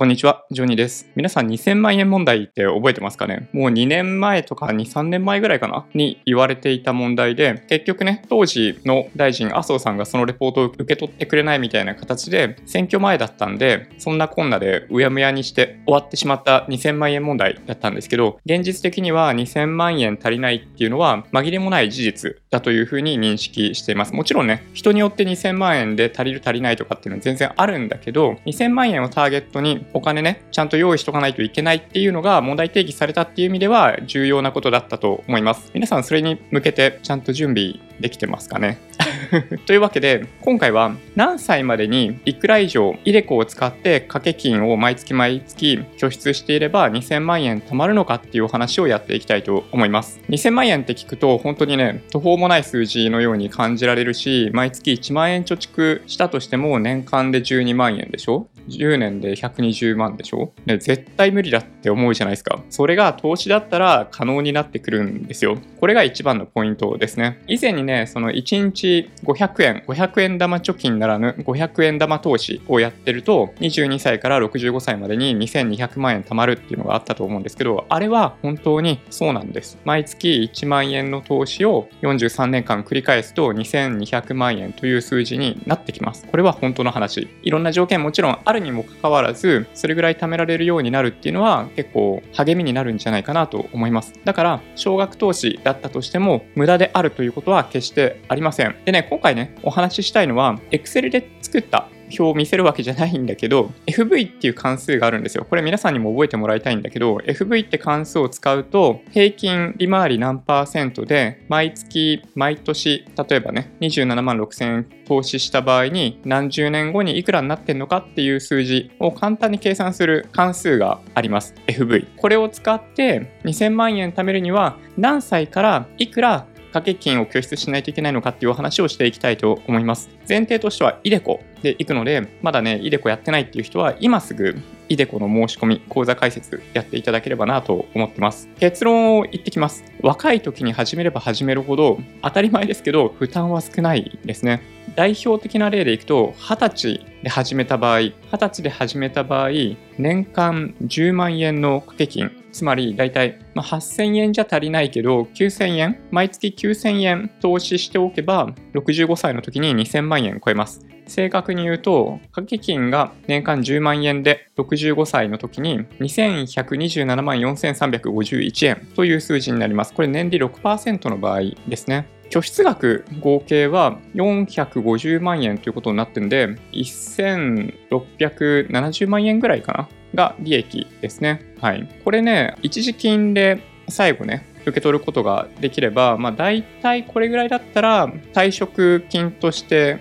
こんにちは、ジョニーです。皆さん2000万円問題って覚えてますかね？もう2年前とか2、3年前ぐらいかな？に言われていた問題で、結局ね、当時の大臣麻生さんがそのレポートを受け取ってくれないみたいな形で、選挙前だったんで、そんなこんなでうやむやにして終わってしまった2000万円問題だったんですけど、現実的には2000万円足りないっていうのは紛れもない事実だというふうに認識しています。もちろんね、人によって2000万円で足りる足りないとかっていうのは全然あるんだけど、2000万円をターゲットにお金ね、ちゃんと用意しとかないといけないっていうのが問題定義されたっていう意味では重要なことだったと思います。皆さんそれに向けてちゃんと準備できてますかね？というわけで今回は何歳までにいくら以上イデコを使って掛け金を毎月毎月拠出していれば2000万円貯まるのかっていうお話をやっていきたいと思います。2000万円って聞くと本当にね途方もない数字のように感じられるし毎月1万円貯蓄したとしても年間で12万円でしょ？10年で120万でしょ、ね、絶対無理だって思うじゃないですかそれが投資だったら可能になってくるんですよこれが一番のポイントですね以前にねその1日500円、500円玉貯金ならぬ500円玉投資をやってると、22歳から65歳までに2200万円貯まるっていうのがあったと思うんですけど、あれは本当にそうなんです。毎月1万円の投資を43年間繰り返すと2200万円という数字になってきます。これは本当の話。いろんな条件もちろんあるにもかかわらず、それぐらい貯められるようになるっていうのは結構励みになるんじゃないかなと思います。だから、少額投資だったとしても無駄であるということは決してありません。でね、今回ね、お話ししたいのは、Excel で作った表を見せるわけじゃないんだけど、FV っていう関数があるんですよ。これ皆さんにも覚えてもらいたいんだけど、FV って関数を使うと、平均利回り何パーセントで、毎月、毎年、例えばね、27万6千円投資した場合に、何十年後にいくらになってんのかっていう数字を簡単に計算する関数があります。FV。これを使って2000万円貯めるには、何歳からいくら掛け金を拠出しないといけないのかっていうお話をしていきたいと思います。前提としては、イデコで行くので、まだね、イデコやってないっていう人は、今すぐイデコの申し込み、講座解説やっていただければなと思ってます。結論を言ってきます。若い時に始めれば始めるほど、当たり前ですけど、負担は少ないですね。代表的な例でいくと、20歳で始めた場合、20歳で始めた場合、年間10万円の掛け金、つまり大体、まあ、8000円じゃ足りないけど、9000円、毎月9000円投資しておけば、65歳の時に2000万円超えます。正確に言うと、掛け金が年間10万円で65歳の時に2127万4351円という数字になります。これ年利6%の場合ですね。拠出額合計は450万円ということになってるんで、1670万円ぐらいかな？が利益ですね。はい。これね、一時金で最後ね、受け取ることができれば、まあ大体これぐらいだったら退職金として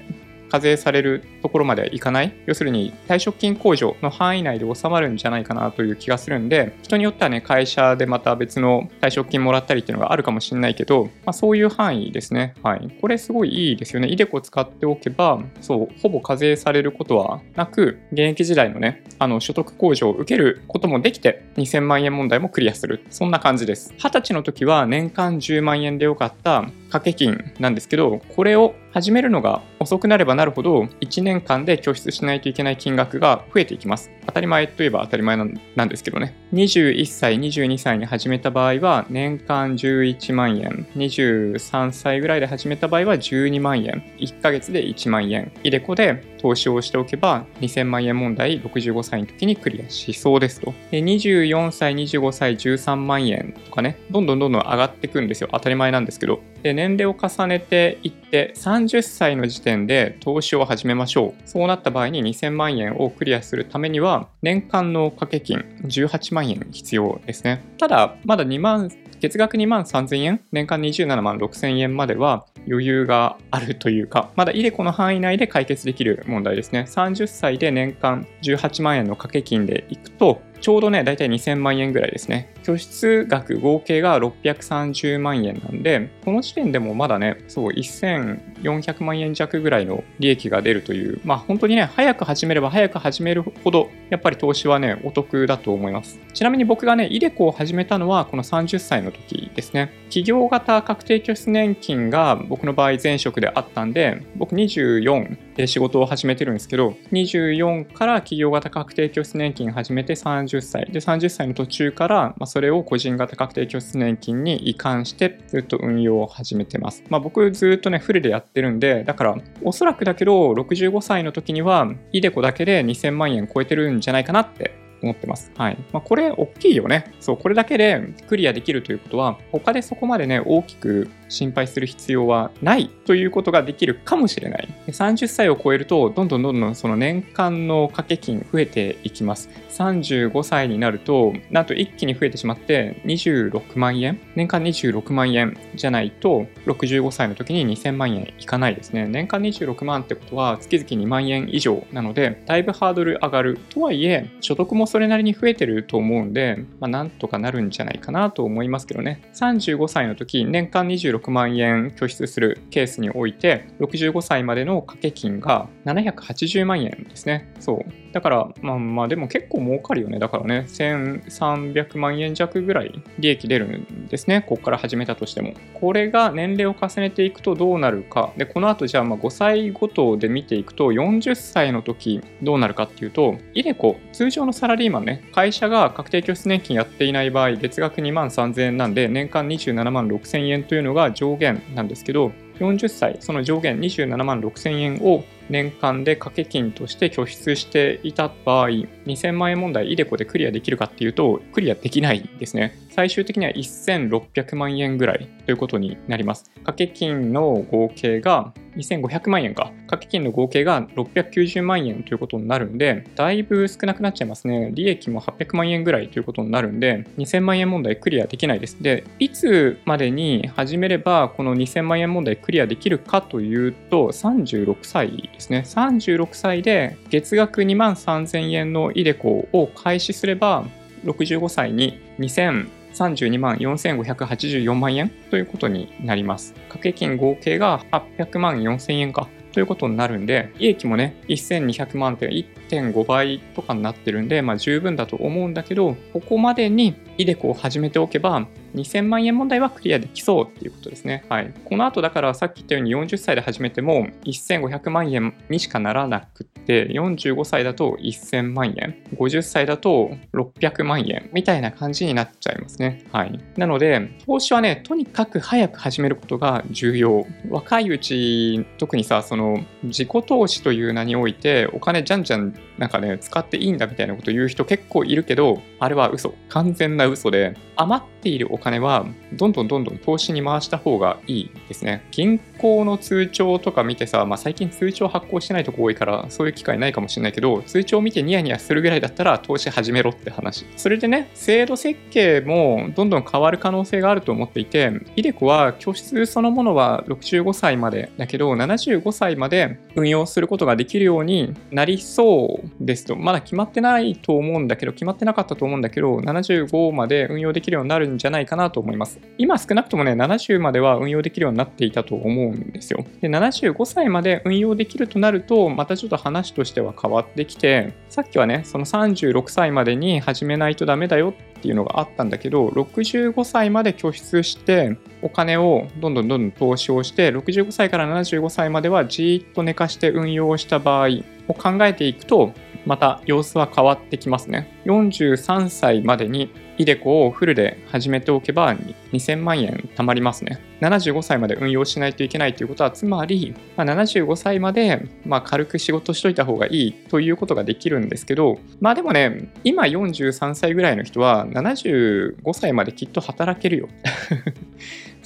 課税されるところまでいかない。要するに退職金控除の範囲内で収まるんじゃないかなという気がするんで人によってはね会社でまた別の退職金もらったりっていうのがあるかもしれないけど、まあ、そういう範囲ですね。はい。これすごいいいですよね。イデコ使っておけばそうほぼ課税されることはなく現役時代のねあの所得控除を受けることもできて2000万円問題もクリアする。そんな感じです。20歳の時は年間10万円でよかった掛け金なんですけどこれを始めるのが遅くなればなるほど1年年間で拠出しないといけない金額が増えていきます。当たり前といえば当たり前なんですけどね。21歳、22歳に始めた場合は年間11万円。23歳ぐらいで始めた場合は12万円。1ヶ月で1万円。イデコで投資をしておけば2000万円問題65歳の時にクリアしそうですと。で24歳、25歳、13万円とかね、どんどんどんどん上がっていくんですよ。当たり前なんですけど。で年齢を重ねていって30歳の時点で投資を始めましょう。そうなった場合に2000万円をクリアするためには年間の掛け金18万円必要ですね。ただ、まだ2万月額2万3000円、年間27万6000円までは余裕があるというか、まだイデコの範囲内で解決できる問題ですね。30歳で年間18万円の掛け金でいくと、ちょうどね、だいたい2000万円ぐらいですね。拠出額合計が630万円なんで、この時点でもまだね、そう、1000 400万円弱ぐらいの利益が出るという、まあ本当にね、早く始めれば早く始めるほど、やっぱり投資はね、お得だと思います。ちなみに僕がね、イデコを始めたのはこの30歳の時ですね。企業型確定拠出年金が僕の場合前職であったんで、僕24で仕事を始めてるんですけど、24から企業型確定拠出年金始めて30歳。で、30歳の途中から、ま、それを個人型確定拠出年金に移管して、ずっと運用を始めてます。まあ、僕ずっとね、フルでやっててるんで、だから、おそらくだけど、65歳の時には、イデコだけで2000万円超えてるんじゃないかなって思ってます。はい。まあ、これ、大きいよね。そう、これだけでクリアできるということは、他でそこまでね、大きく心配する必要はないということができるかもしれない。30歳を超えると、どんどんどんどんその年間の掛け金増えていきます。35歳になると、なんと一気に増えてしまって26万円？年間26万円じゃないと、65歳の時に2000万円いかないですね。年間26万ってことは月々2万円以上なので、だいぶハードル上がる。とはいえ、所得もそれなりに増えてると思うんで、まあ、なんとかなるんじゃないかなと思いますけどね。35歳の時、年間26 6万円拠出するケースにおいて、65歳までの掛け金が780万円ですね。そう。だから、まあまあ、でも結構儲かるよね。だからね、1300万円弱ぐらい利益出るんですね。ここから始めたとしても。これが年齢を重ねていくとどうなるか。で、この後じゃあまあ5歳ごとで見ていくと、40歳の時どうなるかっていうと、イデコ、通常のサラリーマンね、会社が確定拠出年金やっていない場合、月額2万3000円なんで、年間27万6000円というのが上限なんですけど、40歳、その上限27万6000円を年間で掛け金として拠出していた場合、2000万円問題、イデコでクリアできるかっていうと、クリアできないですね。最終的には1600万円ぐらいということになります。掛け金の合計が2500万円か。掛け金の合計が690万円ということになるんで、だいぶ少なくなっちゃいますね。利益も800万円ぐらいということになるんで、2000万円問題クリアできないです。で、いつまでに始めればこの2000万円問題クリアできるかというと、36歳ですね。36歳で月額2万3000円のイデコを開始すれば、65歳に2000 32万4584万円ということになります。掛け金合計が800万4000円かということになるんで、利益もね、1200万って1.5倍とかになってるんで、まあ十分だと思うんだけど、ここまでにイデコを始めておけば、2000万円問題はクリアできそうっていうことですね。はい。この後だからさっき言ったように40歳で始めても1500万円にしかならなくて、45歳だと1000万円、50歳だと600万円みたいな感じになっちゃいますね。はい。なので、投資はね、とにかく早く始めることが重要。若いうち、特にさ、その自己投資という名においてお金じゃんじゃんなんかね、使っていいんだみたいなこと言う人結構いるけど、あれは嘘。完全な嘘で、余っているお金はどんどんどんどん投資に回した方がいいですね。銀行の通帳とか見てさ、まあ、最近通帳発行してないとこ多いからそういう機会ないかもしれないけど、通帳見てニヤニヤするぐらいだったら投資始めろって話。それでね、制度設計もどんどん変わる可能性があると思っていて、イデコは拠出そのものは65歳までだけど、75歳まで運用することができるようになりそうですと、まだ決まってないと思うんだけど、決まってなかったと思うんだけど、75まで運用できるようになるんじゃないかなと思います。今少なくともね、70までは運用できるようになっていたと思うんですよ。で、75歳まで運用できるとなると、またちょっと話としては変わってきて、さっきはね、その36歳までに始めないとダメだよっていうのがあったんだけど、65歳まで拠出して、お金をどんどんどんどん投資をして、65歳から75歳まではじーっと寝かして運用した場合を考えていくと、また様子は変わってきますね。43歳までにイデコをフルで始めておけば2000万円貯まりますね。75歳まで運用しないといけないということは、つまり、まあ、75歳まで、まあ、軽く仕事しといた方がいいということができるんですけど、まあでもね、今43歳ぐらいの人は75歳まできっと働けるよ。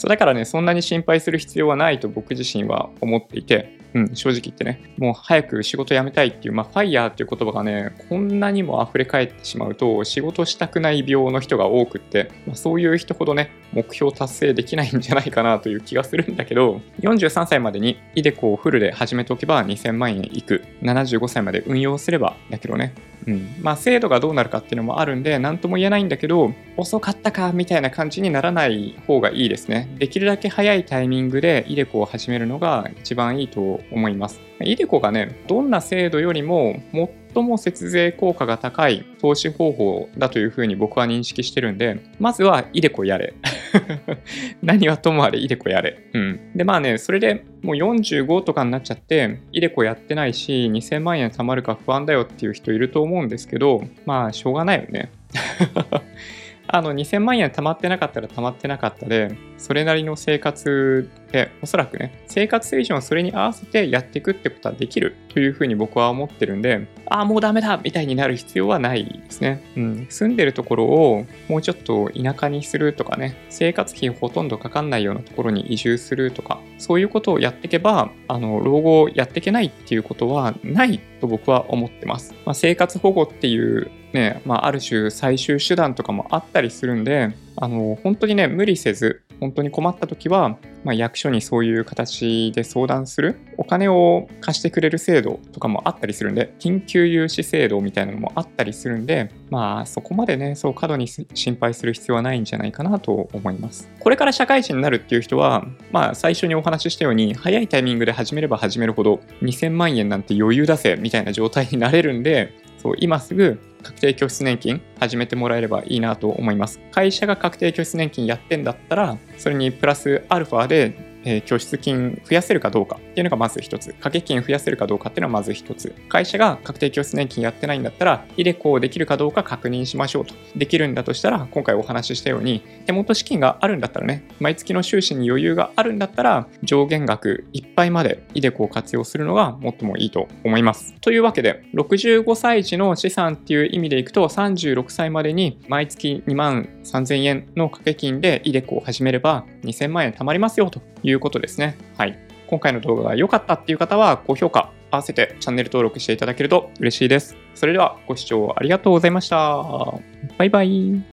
そうだからね、そんなに心配する必要はないと僕自身は思っていて、うん、正直言ってね、もう早く仕事辞めたいっていう、まあ、ファイヤーっていう言葉がね、こんなにも溢れ返ってしまうと、仕事したくない病の人が多くって、まあ、そういう人ほどね、目標達成できないんじゃないかなという気がするんだけど、43歳までにイデコをフルで始めておけば2000万円いく。75歳まで運用すれば、だけどね、うん。まあ、制度がどうなるかっていうのもあるんで、なんとも言えないんだけど、遅かったかみたいな感じにならない方がいいですね。できるだけ早いタイミングでイデコを始めるのが一番いいと思います。イデコがね、どんな制度よりも最も節税効果が高い投資方法だというふうに僕は認識してるんで、まずはイデコやれ。何はともあれイデコやれ。うん。で、まあね、それでもう45とかになっちゃって、イデコやってないし、2000万円貯まるか不安だよっていう人いると思うんですけど、まあ、しょうがないよね。あの2000万円貯まってなかったら貯まってなかったで、それなりの生活で、おそらくね、生活水準をそれに合わせてやっていくってことはできるというふうに僕は思ってるんで、ああ、もうダメだみたいになる必要はないですね。うん。住んでるところをもうちょっと田舎にするとかね、生活費ほとんどかかんないようなところに移住するとか、そういうことをやっていけば、あの、老後をやっていけないっていうことはないと僕は思ってます。まあ、生活保護っていうね、まあ、ある種最終手段とかもあったりするんで、あの、本当にね、無理せず、本当に困った時は、まあ、役所にそういう形で相談する、お金を貸してくれる制度とかもあったりするんで、緊急融資制度みたいなのもあったりするんで、まあ、そこまでね、そう過度に心配する必要はないんじゃないかなと思います。これから社会人になるっていう人は、まあ、最初にお話ししたように、早いタイミングで始めれば始めるほど、2000万円なんて余裕だぜ、みたいな状態になれるんで、そう今すぐ確定拠出年金始めてもらえればいいなと思います。会社が確定拠出年金やってんだったら、それにプラスアルファで、え拠出金増やせるかどうかっていうのがまず一つ。掛け金増やせるかどうかっていうのはまず一つ。会社が確定拠出年金やってないんだったら、イデコをできるかどうか確認しましょうと。できるんだとしたら、今回お話ししたように、手元資金があるんだったらね、毎月の収支に余裕があるんだったら、上限額いっぱいまでイデコを活用するのが最もいいと思います。というわけで、65歳児の資産っていう意味でいくと、36歳までに毎月2万3000円の掛け金でイデコを始めれば2000万円貯まりますよといういうことですね。はい。今回の動画が良かったっていう方は高評価、合わせてチャンネル登録していただけると嬉しいです。それではご視聴ありがとうございました。バイバイ。